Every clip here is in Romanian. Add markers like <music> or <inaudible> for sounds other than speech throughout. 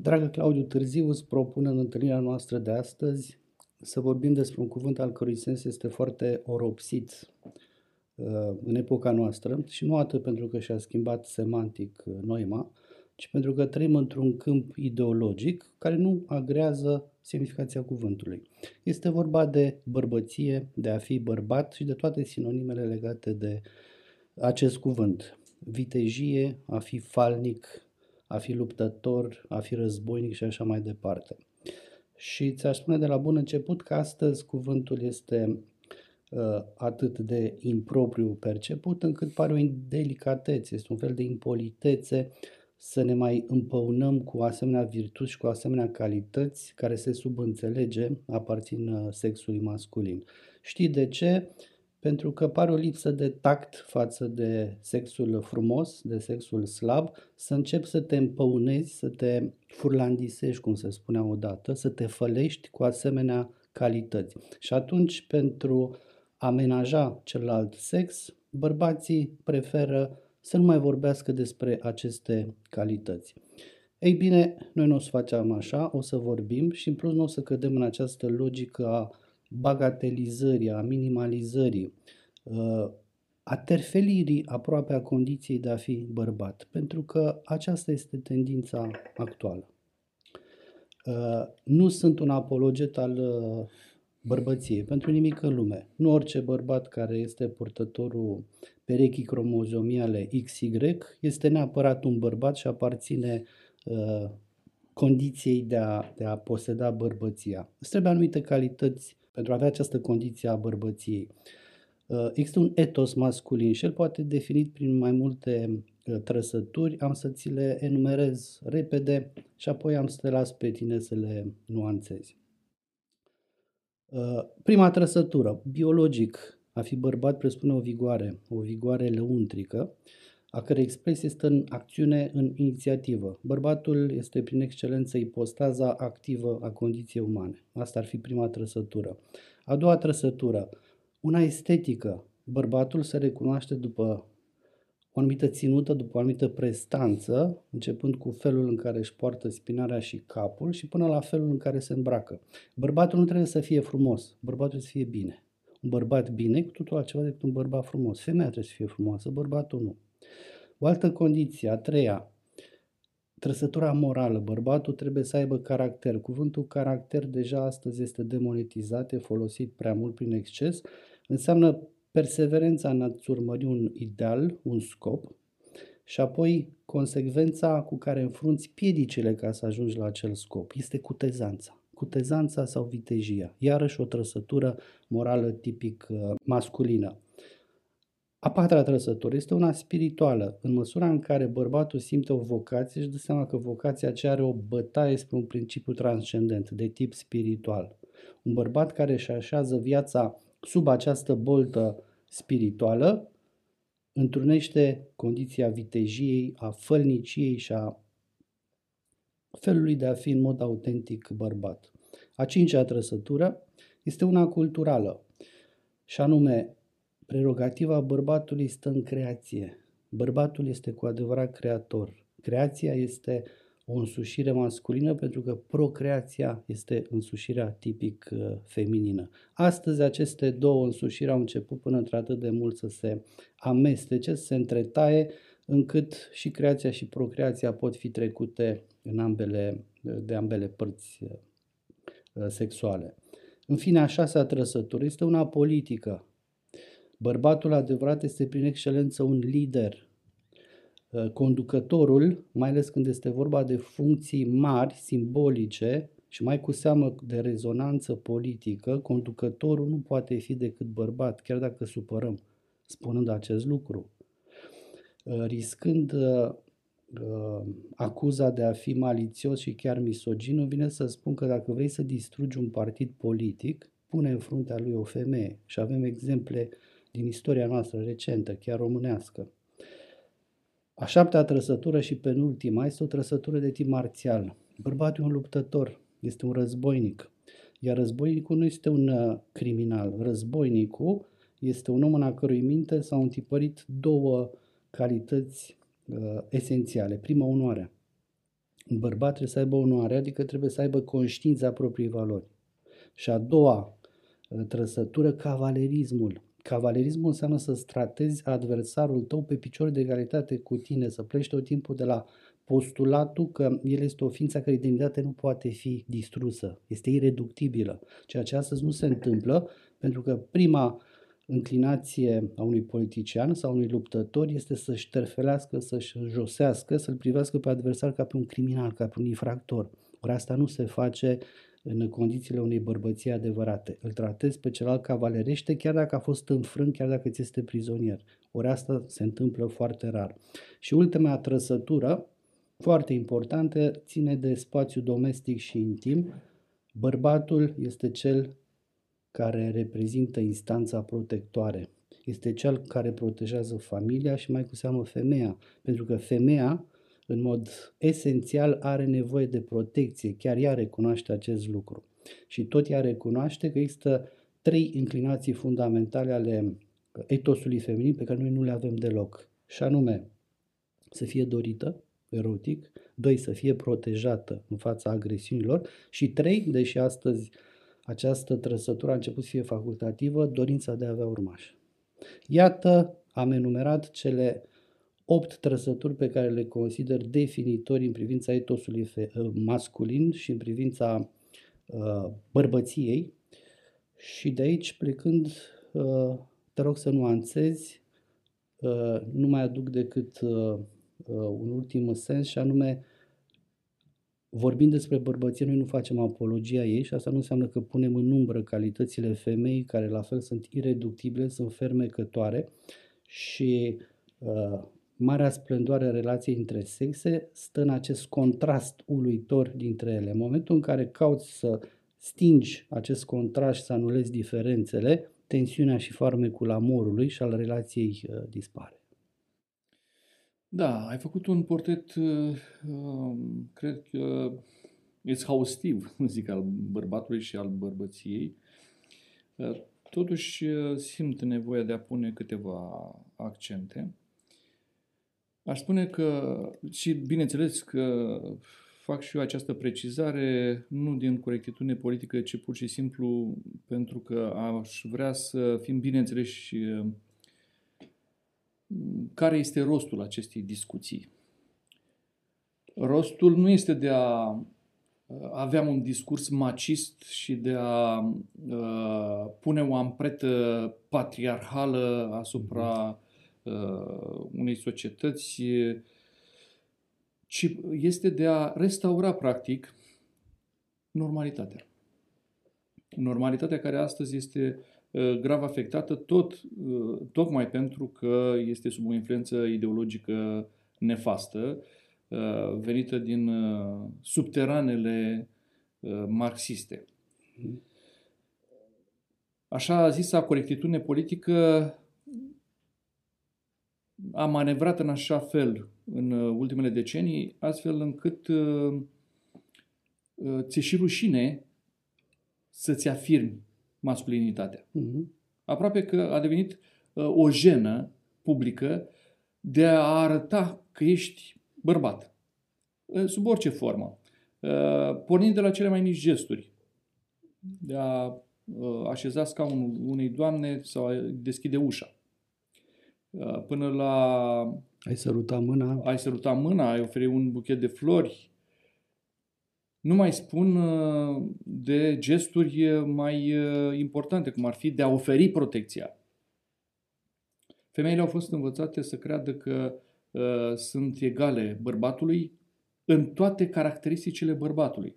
Dragă Claudiu Târziu, îți propun în întâlnirea noastră de astăzi să vorbim despre un cuvânt al cărui sens este foarte oropsit uh, în epoca noastră și nu atât pentru că și-a schimbat semantic uh, noima, ci pentru că trăim într-un câmp ideologic care nu agrează semnificația cuvântului. Este vorba de bărbăție, de a fi bărbat și de toate sinonimele legate de acest cuvânt. Vitejie, a fi falnic, a fi luptător, a fi războinic și așa mai departe. Și ți-aș spune de la bun început că astăzi cuvântul este uh, atât de impropriu perceput încât pare o indelicatețe, este un fel de impolitețe să ne mai împăunăm cu asemenea virtuți și cu asemenea calități care se subînțelege aparțin uh, sexului masculin. Știi de ce? Pentru că pare o lipsă de tact față de sexul frumos, de sexul slab, să începi să te împăunezi, să te furlandisești, cum se spunea odată, să te fălești cu asemenea calități. Și atunci, pentru a menaja celălalt sex, bărbații preferă să nu mai vorbească despre aceste calități. Ei bine, noi nu o să facem așa, o să vorbim și în plus nu o să cădem în această logică a bagatelizării, a minimalizării, uh, a terfelirii aproape a condiției de a fi bărbat, pentru că aceasta este tendința actuală. Uh, nu sunt un apologet al uh, bărbăției, pentru nimic în lume. Nu orice bărbat care este purtătorul perechii cromozomiale XY este neapărat un bărbat și aparține condiției de a, de a poseda bărbăția. Îți trebuie anumite calități pentru a avea această condiție a bărbăției. Uh, există un etos masculin și el poate definit prin mai multe uh, trăsături. Am să ți le enumerez repede și apoi am să te las pe tine să le nuanțezi. Uh, prima trăsătură, biologic, a fi bărbat presupune o vigoare, o vigoare lăuntrică, a cărei expresie este în acțiune, în inițiativă. Bărbatul este prin excelență ipostaza activă a condiției umane. Asta ar fi prima trăsătură. A doua trăsătură, una estetică. Bărbatul se recunoaște după o anumită ținută, după o anumită prestanță, începând cu felul în care își poartă spinarea și capul și până la felul în care se îmbracă. Bărbatul nu trebuie să fie frumos, bărbatul trebuie să fie bine. Un bărbat bine cu totul altceva decât un bărbat frumos. Femeia trebuie să fie frumoasă, bărbatul nu. O altă condiție, a treia, trăsătura morală. Bărbatul trebuie să aibă caracter. Cuvântul caracter deja astăzi este demonetizat, e folosit prea mult prin exces. Înseamnă perseverența în a-ți urmări un ideal, un scop și apoi consecvența cu care înfrunți piedicile ca să ajungi la acel scop. Este cutezanța. Cutezanța sau vitejia. Iarăși o trăsătură morală tipic uh, masculină. A patra trăsătură este una spirituală. În măsura în care bărbatul simte o vocație, își dă seama că vocația aceea are o bătaie spre un principiu transcendent, de tip spiritual. Un bărbat care își așează viața sub această boltă spirituală, întrunește condiția vitejiei, a fălniciei și a felului de a fi în mod autentic bărbat. A cincea trăsătură este una culturală, și anume Prerogativa bărbatului stă în creație. Bărbatul este cu adevărat creator. Creația este o însușire masculină pentru că procreația este însușirea tipic uh, feminină. Astăzi aceste două însușiri au început până într-atât de mult să se amestece, să se întretaie, încât și creația și procreația pot fi trecute în ambele, de ambele părți uh, sexuale. În fine, a șasea trăsătură este una politică. Bărbatul adevărat este prin excelență un lider. Uh, conducătorul, mai ales când este vorba de funcții mari, simbolice și mai cu seamă de rezonanță politică, conducătorul nu poate fi decât bărbat, chiar dacă supărăm spunând acest lucru. Uh, riscând uh, acuza de a fi malițios și chiar misogin, vine să spun că dacă vrei să distrugi un partid politic, pune în fruntea lui o femeie. Și avem exemple din istoria noastră recentă, chiar românească. A șaptea trăsătură și penultima este o trăsătură de tip marțial. Bărbatul e un luptător, este un războinic. Iar războinicul nu este un uh, criminal. Războinicul este un om în a cărui minte s-au întipărit două calități uh, esențiale. Prima, onoarea. Un bărbat trebuie să aibă onoare, adică trebuie să aibă conștiința propriei valori. Și a doua uh, trăsătură, cavalerismul. Cavalerismul înseamnă să tratezi adversarul tău pe picior de egalitate cu tine, să pleci tot timpul de la postulatul că el este o ființă care identitate nu poate fi distrusă, este ireductibilă, ceea ce astăzi nu se întâmplă, pentru că prima înclinație a unui politician sau unui luptător este să-și șterfelească, să-și josească, să-l privească pe adversar ca pe un criminal, ca pe un infractor. Ori asta nu se face în condițiile unei bărbății adevărate. Îl tratezi pe celălalt cavalerește chiar dacă a fost înfrânt, chiar dacă ți este prizonier. Ori asta se întâmplă foarte rar. Și ultima trăsătură, foarte importantă, ține de spațiu domestic și intim. Bărbatul este cel care reprezintă instanța protectoare. Este cel care protejează familia și mai cu seamă femeia, pentru că femeia, în mod esențial, are nevoie de protecție, chiar ea recunoaște acest lucru. Și tot ea recunoaște că există trei inclinații fundamentale ale etosului feminin pe care noi nu le avem deloc. Și anume, să fie dorită, erotic, doi, să fie protejată în fața agresiunilor și trei, deși astăzi această trăsătură a început să fie facultativă, dorința de a avea urmași. Iată, am enumerat cele opt trăsături pe care le consider definitorii în privința etosului uh, masculin și în privința uh, bărbăției. Și de aici, plecând, uh, te rog să nuanțezi, uh, nu mai aduc decât uh, uh un ultim sens și anume Vorbind despre bărbăție, noi nu facem apologia ei și asta nu înseamnă că punem în umbră calitățile femeii, care la fel sunt ireductibile, sunt fermecătoare și uh, marea splendoare a relației între sexe stă în acest contrast uluitor dintre ele. În momentul în care cauți să stingi acest contrast și să anulezi diferențele, tensiunea și farmecul amorului și al relației uh, dispare. Da, ai făcut un portret, uh, um, cred că exhaustiv, <laughs> zic, al bărbatului și al bărbăției. Uh, totuși uh, simt nevoia de a pune câteva accente. Aș spune că, și bineînțeles că fac și eu această precizare, nu din corectitudine politică, ci pur și simplu pentru că aș vrea să fim bineînțeleși care este rostul acestei discuții? Rostul nu este de a uh, avea un discurs macist și de a uh, pune o ampletă patriarhală asupra uh, unei societăți, ci este de a restaura, practic, normalitatea. Normalitatea care astăzi este Uh, grav afectată, tot, uh, tocmai pentru că este sub o influență ideologică nefastă, uh, venită din subteranele marxiste. Așa zisa corectitudine politică a manevrat în așa fel în ultimele decenii, astfel încât ți-e și rușine să-ți afirmi masculinitatea. Uh-huh. Aproape că a devenit uh, o jenă publică de a arăta că ești bărbat. Uh, sub orice formă. Uh, pornind de la cele mai mici gesturi. De a uh, așeza scaunul unei doamne sau a deschide ușa. Uh, până la... Ai săruta mâna. Ai săruta mâna, ai oferi un buchet de flori, nu mai spun uh, de gesturi uh, mai uh, importante, cum ar fi de a oferi protecția. Femeile au fost învățate să creadă că uh, sunt egale bărbatului în toate caracteristicile bărbatului.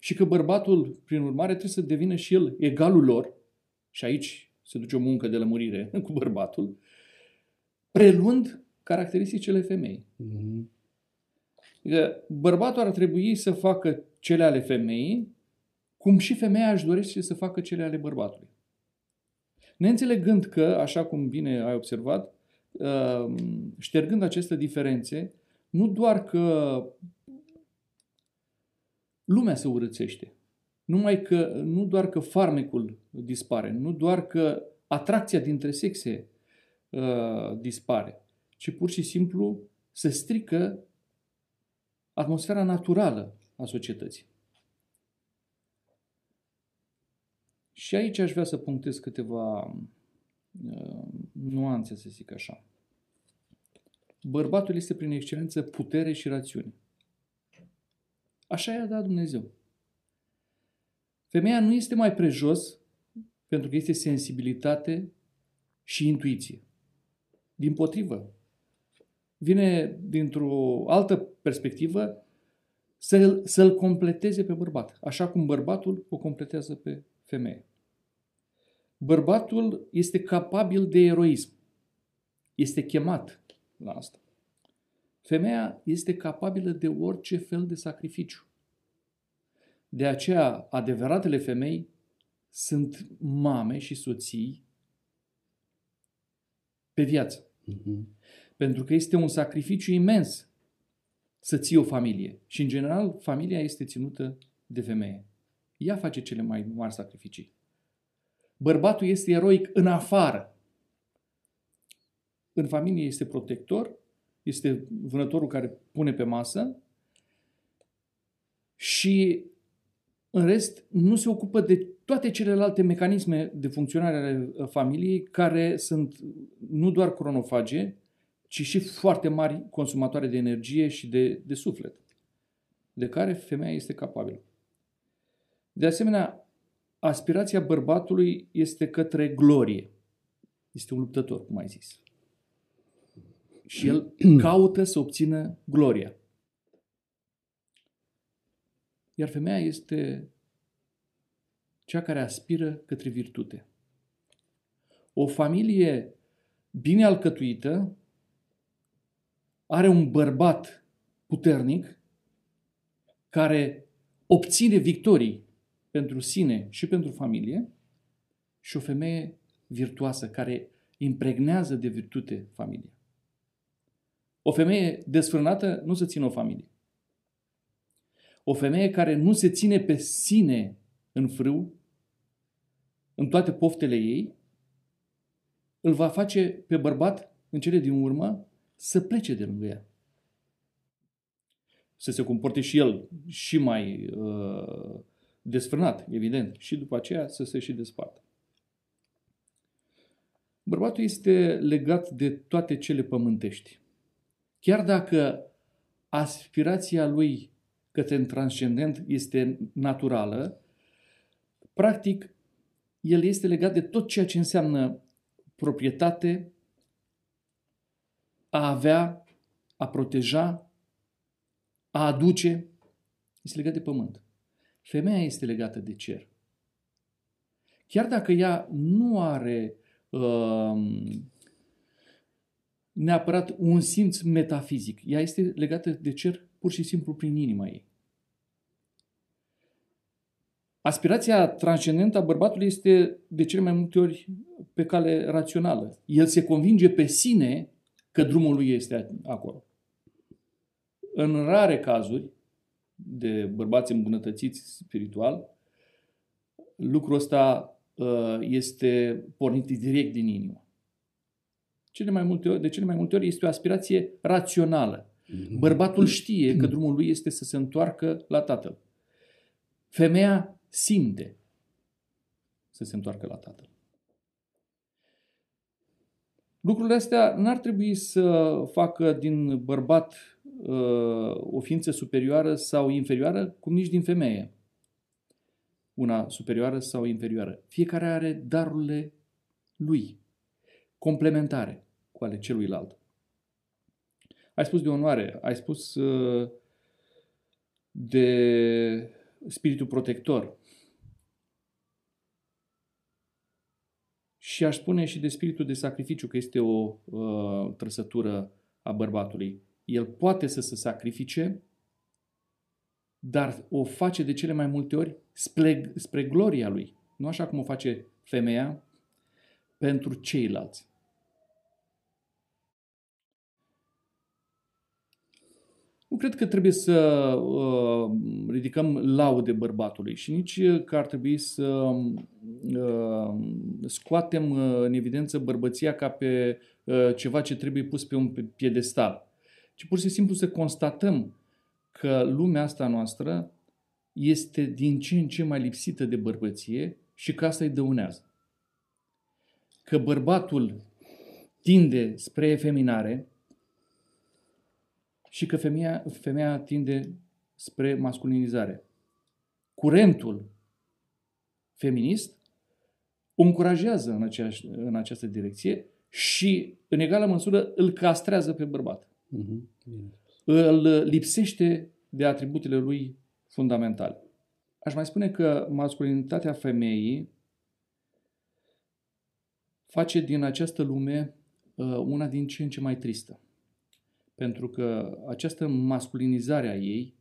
Și că bărbatul, prin urmare, trebuie să devină și el egalul lor, și aici se duce o muncă de lămurire <laughs> cu bărbatul, preluând caracteristicile femei. Mm-hmm. Adică bărbatul ar trebui să facă cele ale femeii, cum și femeia își dorește să facă cele ale bărbatului. Neînțelegând că, așa cum bine ai observat, uh, ștergând aceste diferențe, nu doar că lumea se urățește, numai că, nu doar că farmecul dispare, nu doar că atracția dintre sexe uh, dispare, ci pur și simplu se strică atmosfera naturală a societății. Și aici aș vrea să punctez câteva uh, nuanțe, să zic așa. Bărbatul este prin excelență putere și rațiune. Așa i-a dat Dumnezeu. Femeia nu este mai prejos pentru că este sensibilitate și intuiție. Din potrivă, vine dintr-o altă perspectivă să-l, să-l completeze pe bărbat, așa cum bărbatul o completează pe femeie. Bărbatul este capabil de eroism. Este chemat la asta. Femeia este capabilă de orice fel de sacrificiu. De aceea, adevăratele femei sunt mame și soții pe viață. Uh-huh. Pentru că este un sacrificiu imens să ții o familie. Și, în general, familia este ținută de femeie. Ea face cele mai mari sacrificii. Bărbatul este eroic în afară. În familie este protector, este vânătorul care pune pe masă și în rest nu se ocupă de toate celelalte mecanisme de funcționare ale familiei care sunt nu doar cronofage, ci și foarte mari consumatoare de energie și de, de suflet, de care femeia este capabilă. De asemenea, aspirația bărbatului este către glorie. Este un luptător, cum ai zis. Și el <clears throat> caută să obțină gloria. Iar femeia este cea care aspiră către virtute. O familie bine alcătuită are un bărbat puternic care obține victorii pentru sine și pentru familie și o femeie virtuoasă care impregnează de virtute familia. O femeie desfrânată nu se ține o familie. O femeie care nu se ține pe sine în frâu, în toate poftele ei, îl va face pe bărbat, în cele din urmă, să plece de lângă ea. Să se comporte și el și mai uh, desfrânat, evident, și după aceea să se și despartă. Bărbatul este legat de toate cele pământești. Chiar dacă aspirația lui către transcendent este naturală, practic el este legat de tot ceea ce înseamnă proprietate, a avea, a proteja, a aduce, este legat de pământ. Femeia este legată de cer. Chiar dacă ea nu are uh, neapărat un simț metafizic, ea este legată de cer pur și simplu prin inima ei. Aspirația transcendentă a bărbatului este de cele mai multe ori pe cale rațională. El se convinge pe sine că drumul lui este acolo. În rare cazuri de bărbați îmbunătățiți spiritual, lucrul ăsta uh, este pornit direct din inimă. Cele mai multe ori, de cele mai multe ori este o aspirație rațională. Mhm. Bărbatul știe că drumul lui este să se întoarcă la tatăl. Femeia simte să se întoarcă la tatăl. Lucrurile astea n-ar trebui să facă din bărbat uh, o ființă superioară sau inferioară, cum nici din femeie. Una superioară sau inferioară. Fiecare are darurile lui, complementare cu ale celuilalt. Ai spus de onoare, ai spus uh, de spiritul protector. Și aș spune și de spiritul de sacrificiu, că este o uh, trăsătură a bărbatului. El poate să se sacrifice, dar o face de cele mai multe ori spre, spre gloria lui. Nu așa cum o face femeia pentru ceilalți. Nu cred că trebuie să uh, ridicăm laude bărbatului și nici că ar trebui să uh, scoatem uh, în evidență bărbăția ca pe uh, ceva ce trebuie pus pe un piedestal, ci pur și simplu să constatăm că lumea asta noastră este din ce în ce mai lipsită de bărbăție și că asta îi dăunează. Că bărbatul tinde spre efeminare și că femeia, femeia tinde spre masculinizare. Curentul feminist o încurajează în, aceeași, în această direcție și, în egală măsură, îl castrează pe bărbat. Mm-hmm. Îl lipsește de atributele lui fundamentale. Aș mai spune că masculinitatea femeii face din această lume uh, una din ce în ce mai tristă. Pentru că această masculinizare a ei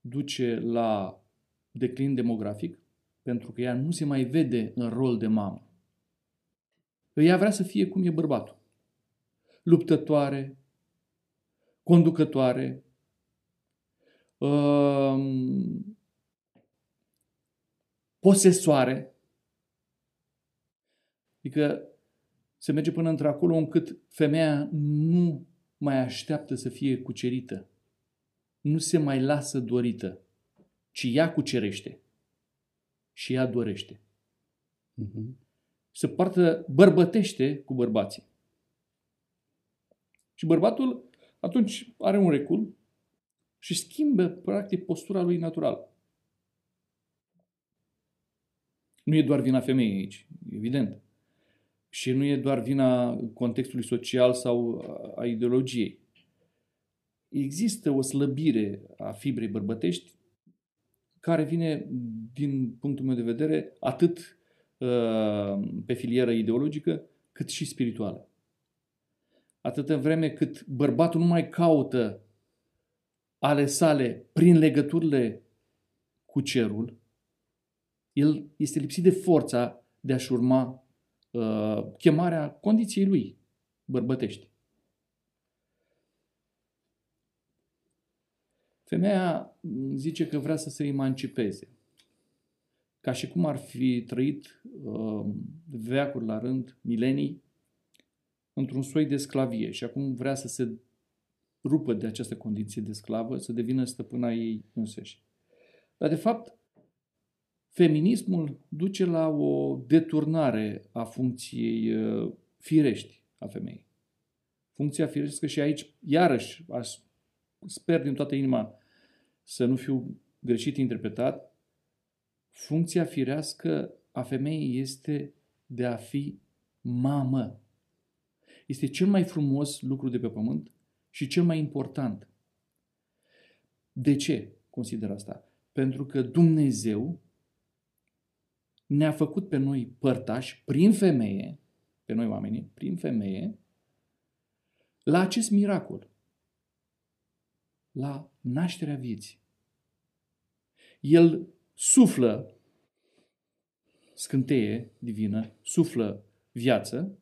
duce la declin demografic, pentru că ea nu se mai vede în rol de mamă. Ea vrea să fie cum e bărbatul. Luptătoare, conducătoare, um, posesoare. Adică se merge până într-acolo încât femeia nu mai așteaptă să fie cucerită. Nu se mai lasă dorită, ci ea cucerește și ea dorește. Uh-huh. Se poartă, bărbătește cu bărbații. Și bărbatul atunci are un recul și schimbă practic postura lui naturală. Nu e doar vina femeii aici, evident. Și nu e doar vina contextului social sau a ideologiei. Există o slăbire a fibrei bărbătești care vine, din punctul meu de vedere, atât uh, pe filieră ideologică, cât și spirituală. Atâta vreme cât bărbatul nu mai caută ale sale prin legăturile cu cerul, el este lipsit de forța de a-și urma uh, chemarea condiției lui bărbătești. Femeia zice că vrea să se emancipeze. Ca și cum ar fi trăit uh, veacuri la rând, milenii, într-un soi de sclavie și acum vrea să se rupă de această condiție de sclavă, să devină stăpâna ei înseși. Dar, de fapt, feminismul duce la o deturnare a funcției uh, firești a femeii. Funcția firească și aici, iarăși, aș, sper din toată inima să nu fiu greșit interpretat, funcția firească a femeii este de a fi mamă. Este cel mai frumos lucru de pe pământ și cel mai important. De ce consider asta? Pentru că Dumnezeu ne-a făcut pe noi părtași prin femeie, pe noi oamenii, prin femeie, la acest miracol, la nașterea vieții. El suflă scânteie divină, suflă viață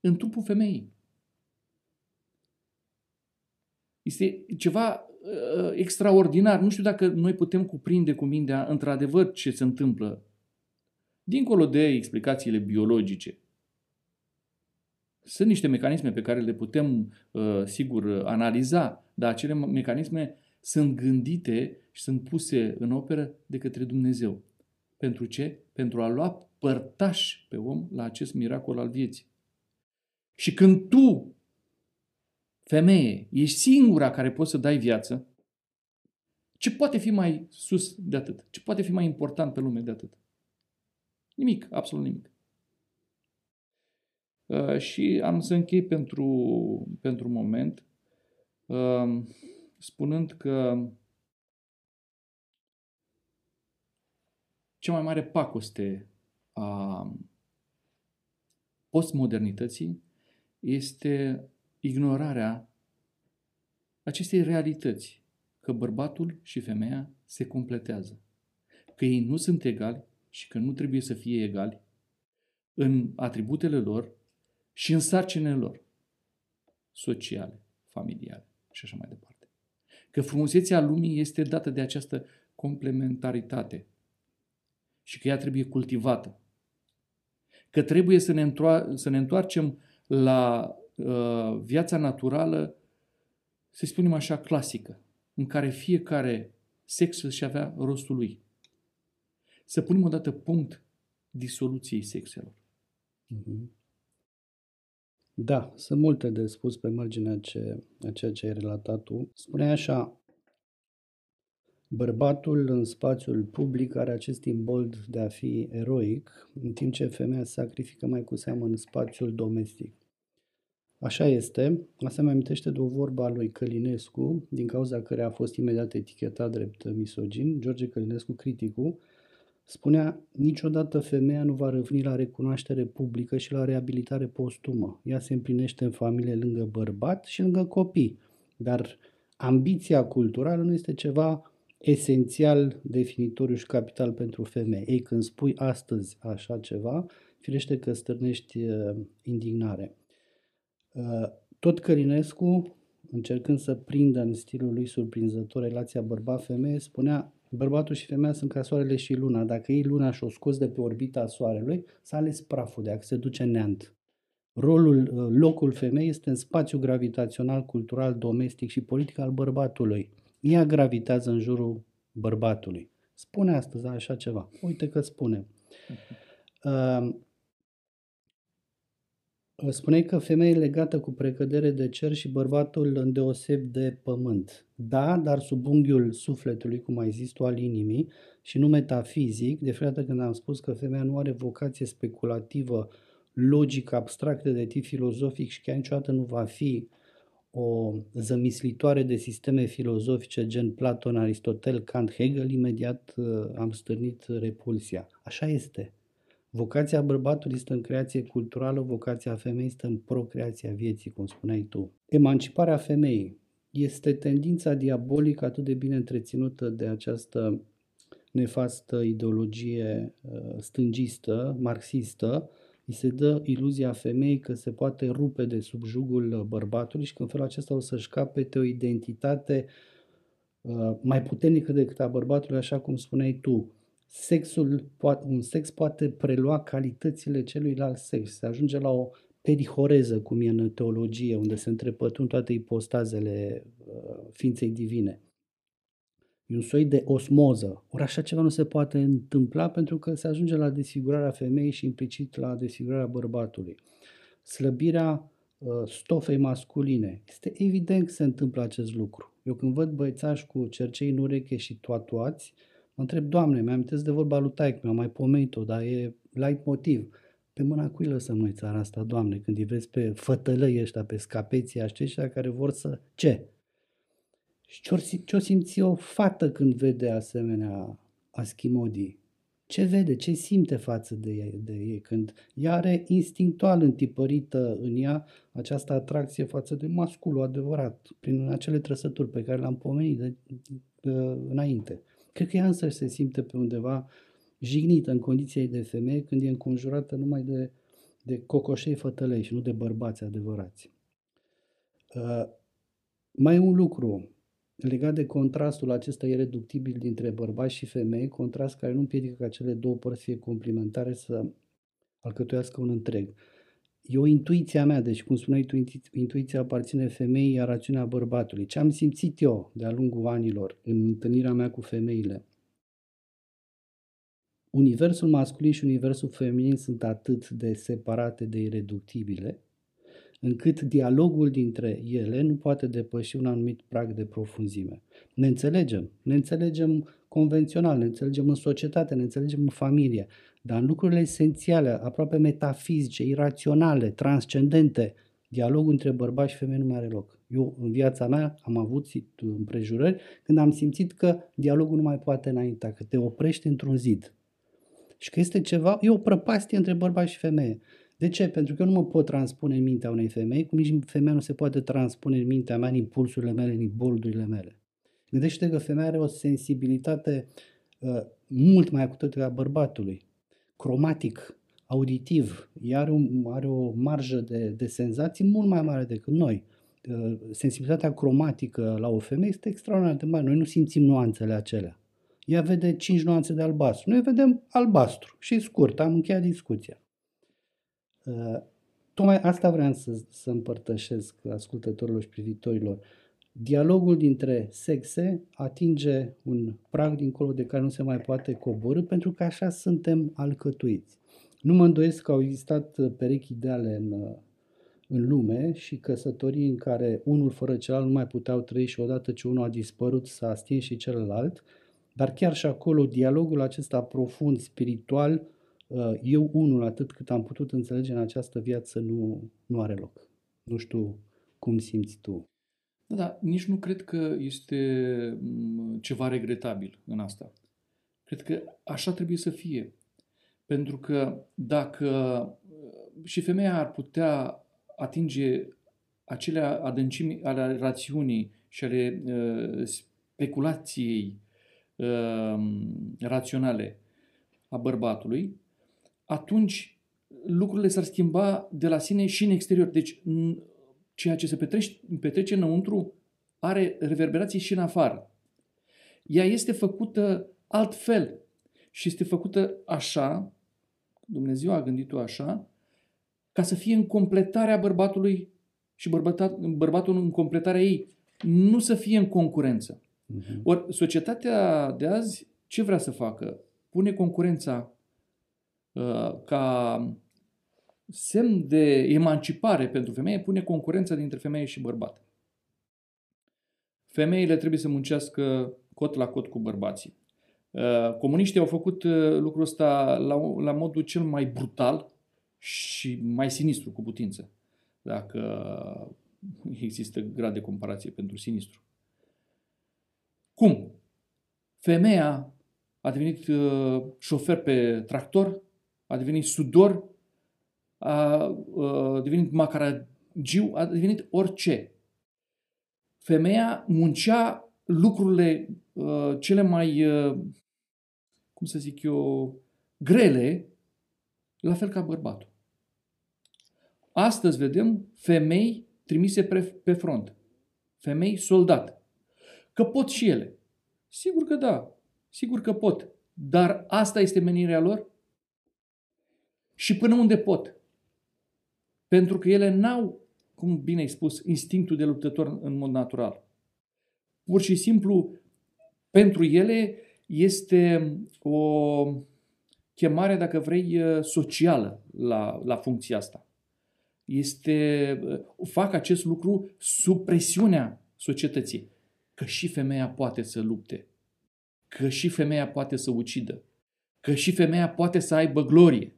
în trupul femeii. Este ceva uh, extraordinar. Nu știu dacă noi putem cuprinde cu mintea într-adevăr ce se întâmplă dincolo de explicațiile biologice. Sunt niște mecanisme pe care le putem, uh, sigur, analiza, dar acele mecanisme sunt gândite și sunt puse în operă de către Dumnezeu. Pentru ce? Pentru a lua părtaș pe om la acest miracol al vieții. Și când tu, femeie, ești singura care poți să dai viață, ce poate fi mai sus de atât? Ce poate fi mai important pe lume de atât? Nimic, absolut nimic. Uh, și am să închei pentru, pentru moment uh, spunând că cea mai mare pacoste a postmodernității este ignorarea acestei realități, că bărbatul și femeia se completează, că ei nu sunt egali și că nu trebuie să fie egali în atributele lor și în sarcinile lor sociale, familiale și așa mai departe. Că frumusețea lumii este dată de această complementaritate și că ea trebuie cultivată. Că trebuie să ne, întoar- să ne întoarcem la uh, viața naturală, să spunem așa, clasică, în care fiecare sex își avea rostul lui. Să punem odată punct disoluției sexelor. Mhm. Da, sunt multe de spus pe marginea ce, a ceea ce ai relatat tu. Spune așa, bărbatul în spațiul public are acest imbold de a fi eroic, în timp ce femeia se sacrifică mai cu seamă în spațiul domestic. Așa este, asta mi amintește de o vorbă a lui Călinescu, din cauza care a fost imediat etichetat drept misogin, George Călinescu, criticul, spunea, niciodată femeia nu va reveni la recunoaștere publică și la reabilitare postumă. Ea se împlinește în familie lângă bărbat și lângă copii, dar ambiția culturală nu este ceva esențial, definitoriu și capital pentru femeie. Ei, când spui astăzi așa ceva, firește că stârnești uh, indignare. Uh, tot Călinescu, încercând să prindă în stilul lui surprinzător relația bărbat-femeie, spunea bărbatul și femeia sunt ca soarele și luna. Dacă ei luna și-o scos de pe orbita soarelui, s-a ales praful de a se duce neant. Rolul, uh, locul femeii este în spațiu gravitațional, cultural, domestic și politic al bărbatului. Ea gravitează în jurul bărbatului. Spune astăzi așa ceva. Uite că spune. Uh, <laughs> Spuneai că femeia e legată cu precădere de cer și bărbatul îndeoseb de pământ. Da, dar sub unghiul sufletului, cum ai zis tu, al inimii și nu metafizic, de fiecare când am spus că femeia nu are vocație speculativă, logică, abstractă de tip filozofic și că niciodată nu va fi o zămislitoare de sisteme filozofice gen Platon, Aristotel, Kant, Hegel, imediat uh, am stârnit repulsia. Așa este. Vocația bărbatului este în creație culturală, vocația femeii este în procreația vieții, cum spuneai tu. Emanciparea femeii este tendința diabolică atât de bine întreținută de această nefastă ideologie uh, stângistă, marxistă, îi se dă iluzia femeii că se poate rupe de sub jugul bărbatului și că în felul acesta o să-și capete o identitate uh, mai puternică decât a bărbatului, așa cum spuneai tu sexul, un sex poate prelua calitățile celuilalt sex, se ajunge la o perihoreză, cum e în teologie, unde se întrepătun toate ipostazele uh, ființei divine. E un soi de osmoză. Ori așa ceva nu se poate întâmpla pentru că se ajunge la desfigurarea femeii și implicit la desfigurarea bărbatului. Slăbirea uh, stofei masculine. Este evident că se întâmplă acest lucru. Eu când văd băiețași cu cercei în ureche și toatuați, uh, Mă întreb, Doamne, mi-am de vorba lui Taic, mi-am mai pomenit-o, dar e light motiv. Pe mâna cui lăsăm noi țara asta, Doamne, când îi vezi pe fătălăi ăștia, pe scapeții aceștia care vor să... Ce? Și ce-o, ce-o simți o fată când vede asemenea aschimodii? Ce vede, ce simte față de ei, de ei când ea are instinctual întipărită în ea această atracție față de masculul adevărat, prin acele trăsături pe care le-am pomenit de, de, înainte. Cred că ea însă se simte pe undeva jignită în condiția de femeie când e înconjurată numai de, de cocoșei fătălei și nu de bărbați adevărați. Uh, mai e un lucru legat de contrastul acesta ireductibil dintre bărbați și femei, contrast care nu împiedică ca cele două părți fie complementare să alcătuiască un întreg. E o intuiție a mea, deci cum spuneai tu, intuiția aparține femeii, iar rațiunea bărbatului. Ce am simțit eu de-a lungul anilor în întâlnirea mea cu femeile? Universul masculin și universul feminin sunt atât de separate, de ireductibile, încât dialogul dintre ele nu poate depăși un anumit prag de profunzime. Ne înțelegem, ne înțelegem convențional, ne înțelegem în societate, ne înțelegem în familie, dar în lucrurile esențiale, aproape metafizice, iraționale, transcendente, dialogul între bărbați și femei nu mai are loc. Eu, în viața mea, am avut împrejurări când am simțit că dialogul nu mai poate înainta, că te oprești într-un zid. Și că este ceva, e o prăpastie între bărbați și femeie. De ce? Pentru că eu nu mă pot transpune în mintea unei femei, cum nici femeia nu se poate transpune în mintea mea, în impulsurile mele, în boldurile mele. Gândește că femeia are o sensibilitate uh, mult mai acută decât a bărbatului cromatic, auditiv, ea are, un, are o marjă de, de senzații mult mai mare decât noi. Uh, sensibilitatea cromatică la o femeie este extraordinar de mare. Noi nu simțim nuanțele acelea. Ea vede 5 nuanțe de albastru. Noi vedem albastru. Și scurt, am încheiat discuția. Uh, tocmai asta vreau să, să împărtășesc ascultătorilor și privitorilor. Dialogul dintre sexe atinge un prag dincolo de care nu se mai poate coborâ pentru că așa suntem alcătuiți. Nu mă îndoiesc că au existat perechi ideale în, în lume și căsătorii în care unul fără celălalt nu mai puteau trăi și odată ce unul a dispărut s-a stins și celălalt, dar chiar și acolo dialogul acesta profund, spiritual, uh, eu unul atât cât am putut înțelege în această viață nu, nu are loc. Nu știu cum simți tu. Da, da, nici nu cred că este mm, ceva regretabil în asta. Cred că așa trebuie să fie. Pentru că dacă uh, și femeia ar putea atinge acele adâncimi ale rațiunii și ale uh, speculației uh, raționale a bărbatului, atunci lucrurile s-ar schimba de la sine și în exterior. Deci ceea ce se petrece, petrece înăuntru are reverberații și în afară. Ea este făcută altfel și este făcută așa, Dumnezeu a gândit-o așa, ca să fie în completarea bărbatului și bărbatul în completarea ei, nu să fie în concurență. Uh-huh. Ori societatea de azi ce vrea să facă? Pune concurența uh, ca semn de emancipare pentru femeie pune concurența dintre femeie și bărbat. Femeile trebuie să muncească cot la cot cu bărbații. Uh, comuniștii au făcut uh, lucrul ăsta la, la modul cel mai brutal și mai sinistru cu putință, dacă există grad de comparație pentru sinistru. Cum? Femeia a devenit uh, șofer pe tractor, a devenit sudor a, a devenit macaragiu, a devenit orice. Femeia muncea lucrurile a, cele mai, a, cum să zic eu, grele, la fel ca bărbatul. Astăzi vedem femei trimise pe front, femei soldat. Că pot și ele. Sigur că da, sigur că pot. Dar asta este menirea lor? Și până unde pot? Pentru că ele n-au, cum bine ai spus, instinctul de luptător în mod natural. Pur și simplu, pentru ele este o chemare, dacă vrei, socială la, la funcția asta. Este, fac acest lucru sub presiunea societății. Că și femeia poate să lupte. Că și femeia poate să ucidă. Că și femeia poate să aibă glorie.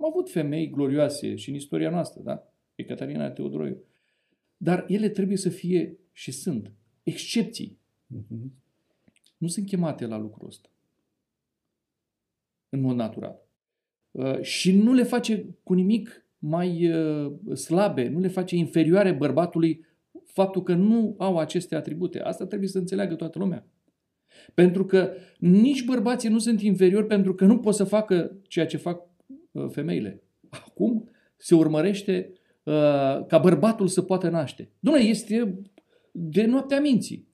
Am avut femei glorioase și în istoria noastră, da? Pe Catarina Teodoroiu. Dar ele trebuie să fie și sunt excepții. Uh-huh. Nu sunt chemate la lucrul ăsta. În mod natural. Uh, și nu le face cu nimic mai uh, slabe, nu le face inferioare bărbatului faptul că nu au aceste atribute. Asta trebuie să înțeleagă toată lumea. Pentru că nici bărbații nu sunt inferiori pentru că nu pot să facă ceea ce fac Uh, femeile. Acum se urmărește uh, ca bărbatul să poată naște. Dom'le, este de noaptea minții.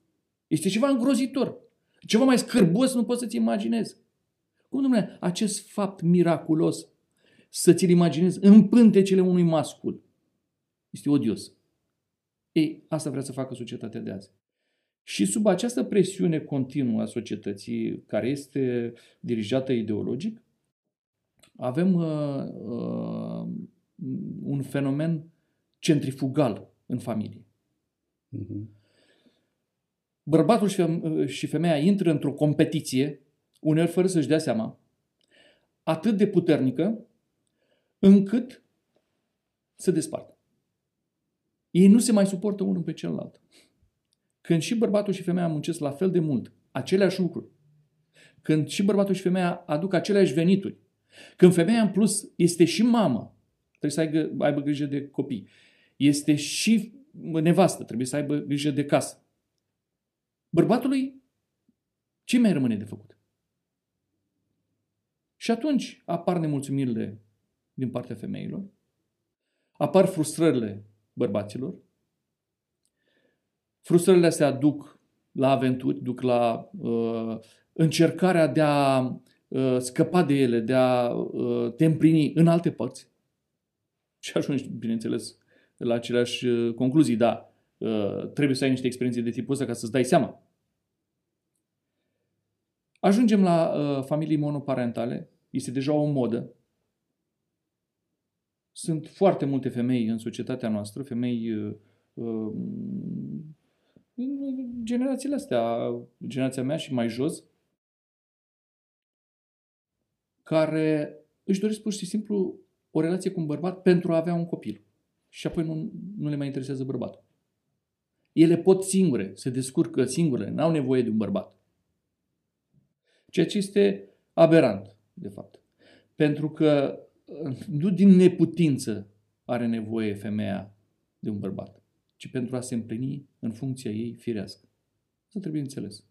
Este ceva îngrozitor. Ceva mai scârbos nu poți să-ți imaginezi. Cum, domnule, acest fapt miraculos să ți-l imaginezi în pântecele unui mascul este odios. Ei, asta vrea să facă societatea de azi. Și sub această presiune continuă a societății, care este dirijată ideologic, avem uh, uh, un fenomen centrifugal în familie. Uh-huh. Bărbatul și, feme- și femeia intră într-o competiție, uneori fără să-și dea seama, atât de puternică, încât se despartă. Ei nu se mai suportă unul pe celălalt. Când și bărbatul și femeia muncesc la fel de mult, aceleași lucruri, când și bărbatul și femeia aduc aceleași venituri, când femeia în plus este și mamă, trebuie să aibă, aibă grijă de copii, este și nevastă, trebuie să aibă grijă de casă. Bărbatului ce mai rămâne de făcut? Și atunci apar nemulțumirile din partea femeilor, apar frustrările bărbaților, frustrările astea duc la aventuri, duc la uh, încercarea de a Uh, scăpa de ele, de a uh, te împlini în alte părți. Și ajungi, bineînțeles, la aceleași uh, concluzii, da, uh, trebuie să ai niște experiențe de tipul ăsta ca să-ți dai seama. Ajungem la uh, familii monoparentale. Este deja o modă. Sunt foarte multe femei în societatea noastră, femei uh, uh, în generațiile astea, generația mea și mai jos, care își doresc pur și simplu o relație cu un bărbat pentru a avea un copil. Și apoi nu, nu le mai interesează bărbatul. Ele pot singure, se descurcă singure, n-au nevoie de un bărbat. Ceea ce este aberant, de fapt. Pentru că nu din neputință are nevoie femeia de un bărbat, ci pentru a se împlini în funcția ei firească. Să trebuie înțeles.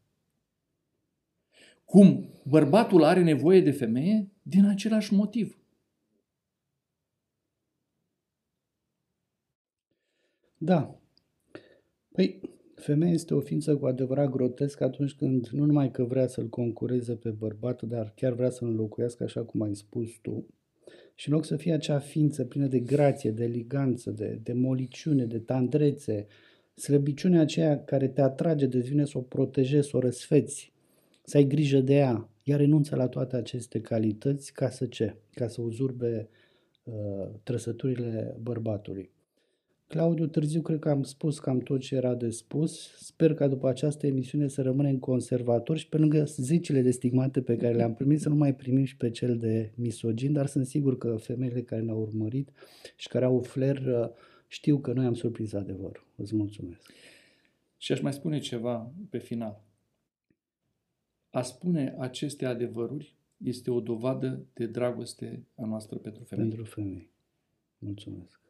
Cum bărbatul are nevoie de femeie din același motiv. Da. Păi, femeia este o ființă cu adevărat grotescă atunci când nu numai că vrea să-l concureze pe bărbat, dar chiar vrea să-l înlocuiască așa cum ai spus tu. Și în loc să fie acea ființă plină de grație, de eleganță, de, de moliciune, de tandrețe, slăbiciunea aceea care te atrage, devine să o protejezi, să o răsfeți, să ai grijă de ea. Ea renunță la toate aceste calități ca să ce? Ca să uzurbe uh, trăsăturile bărbatului. Claudiu, târziu cred că am spus cam tot ce era de spus. Sper ca după această emisiune să rămânem conservatori și pe lângă zecile de stigmate pe care le-am primit să nu mai primim și pe cel de misogin, dar sunt sigur că femeile care ne-au urmărit și care au flair uh, știu că noi am surprins adevărul. Îți mulțumesc. Și aș mai spune ceva pe final. A spune aceste adevăruri este o dovadă de dragoste a noastră pentru femei. Pentru femei. Mulțumesc.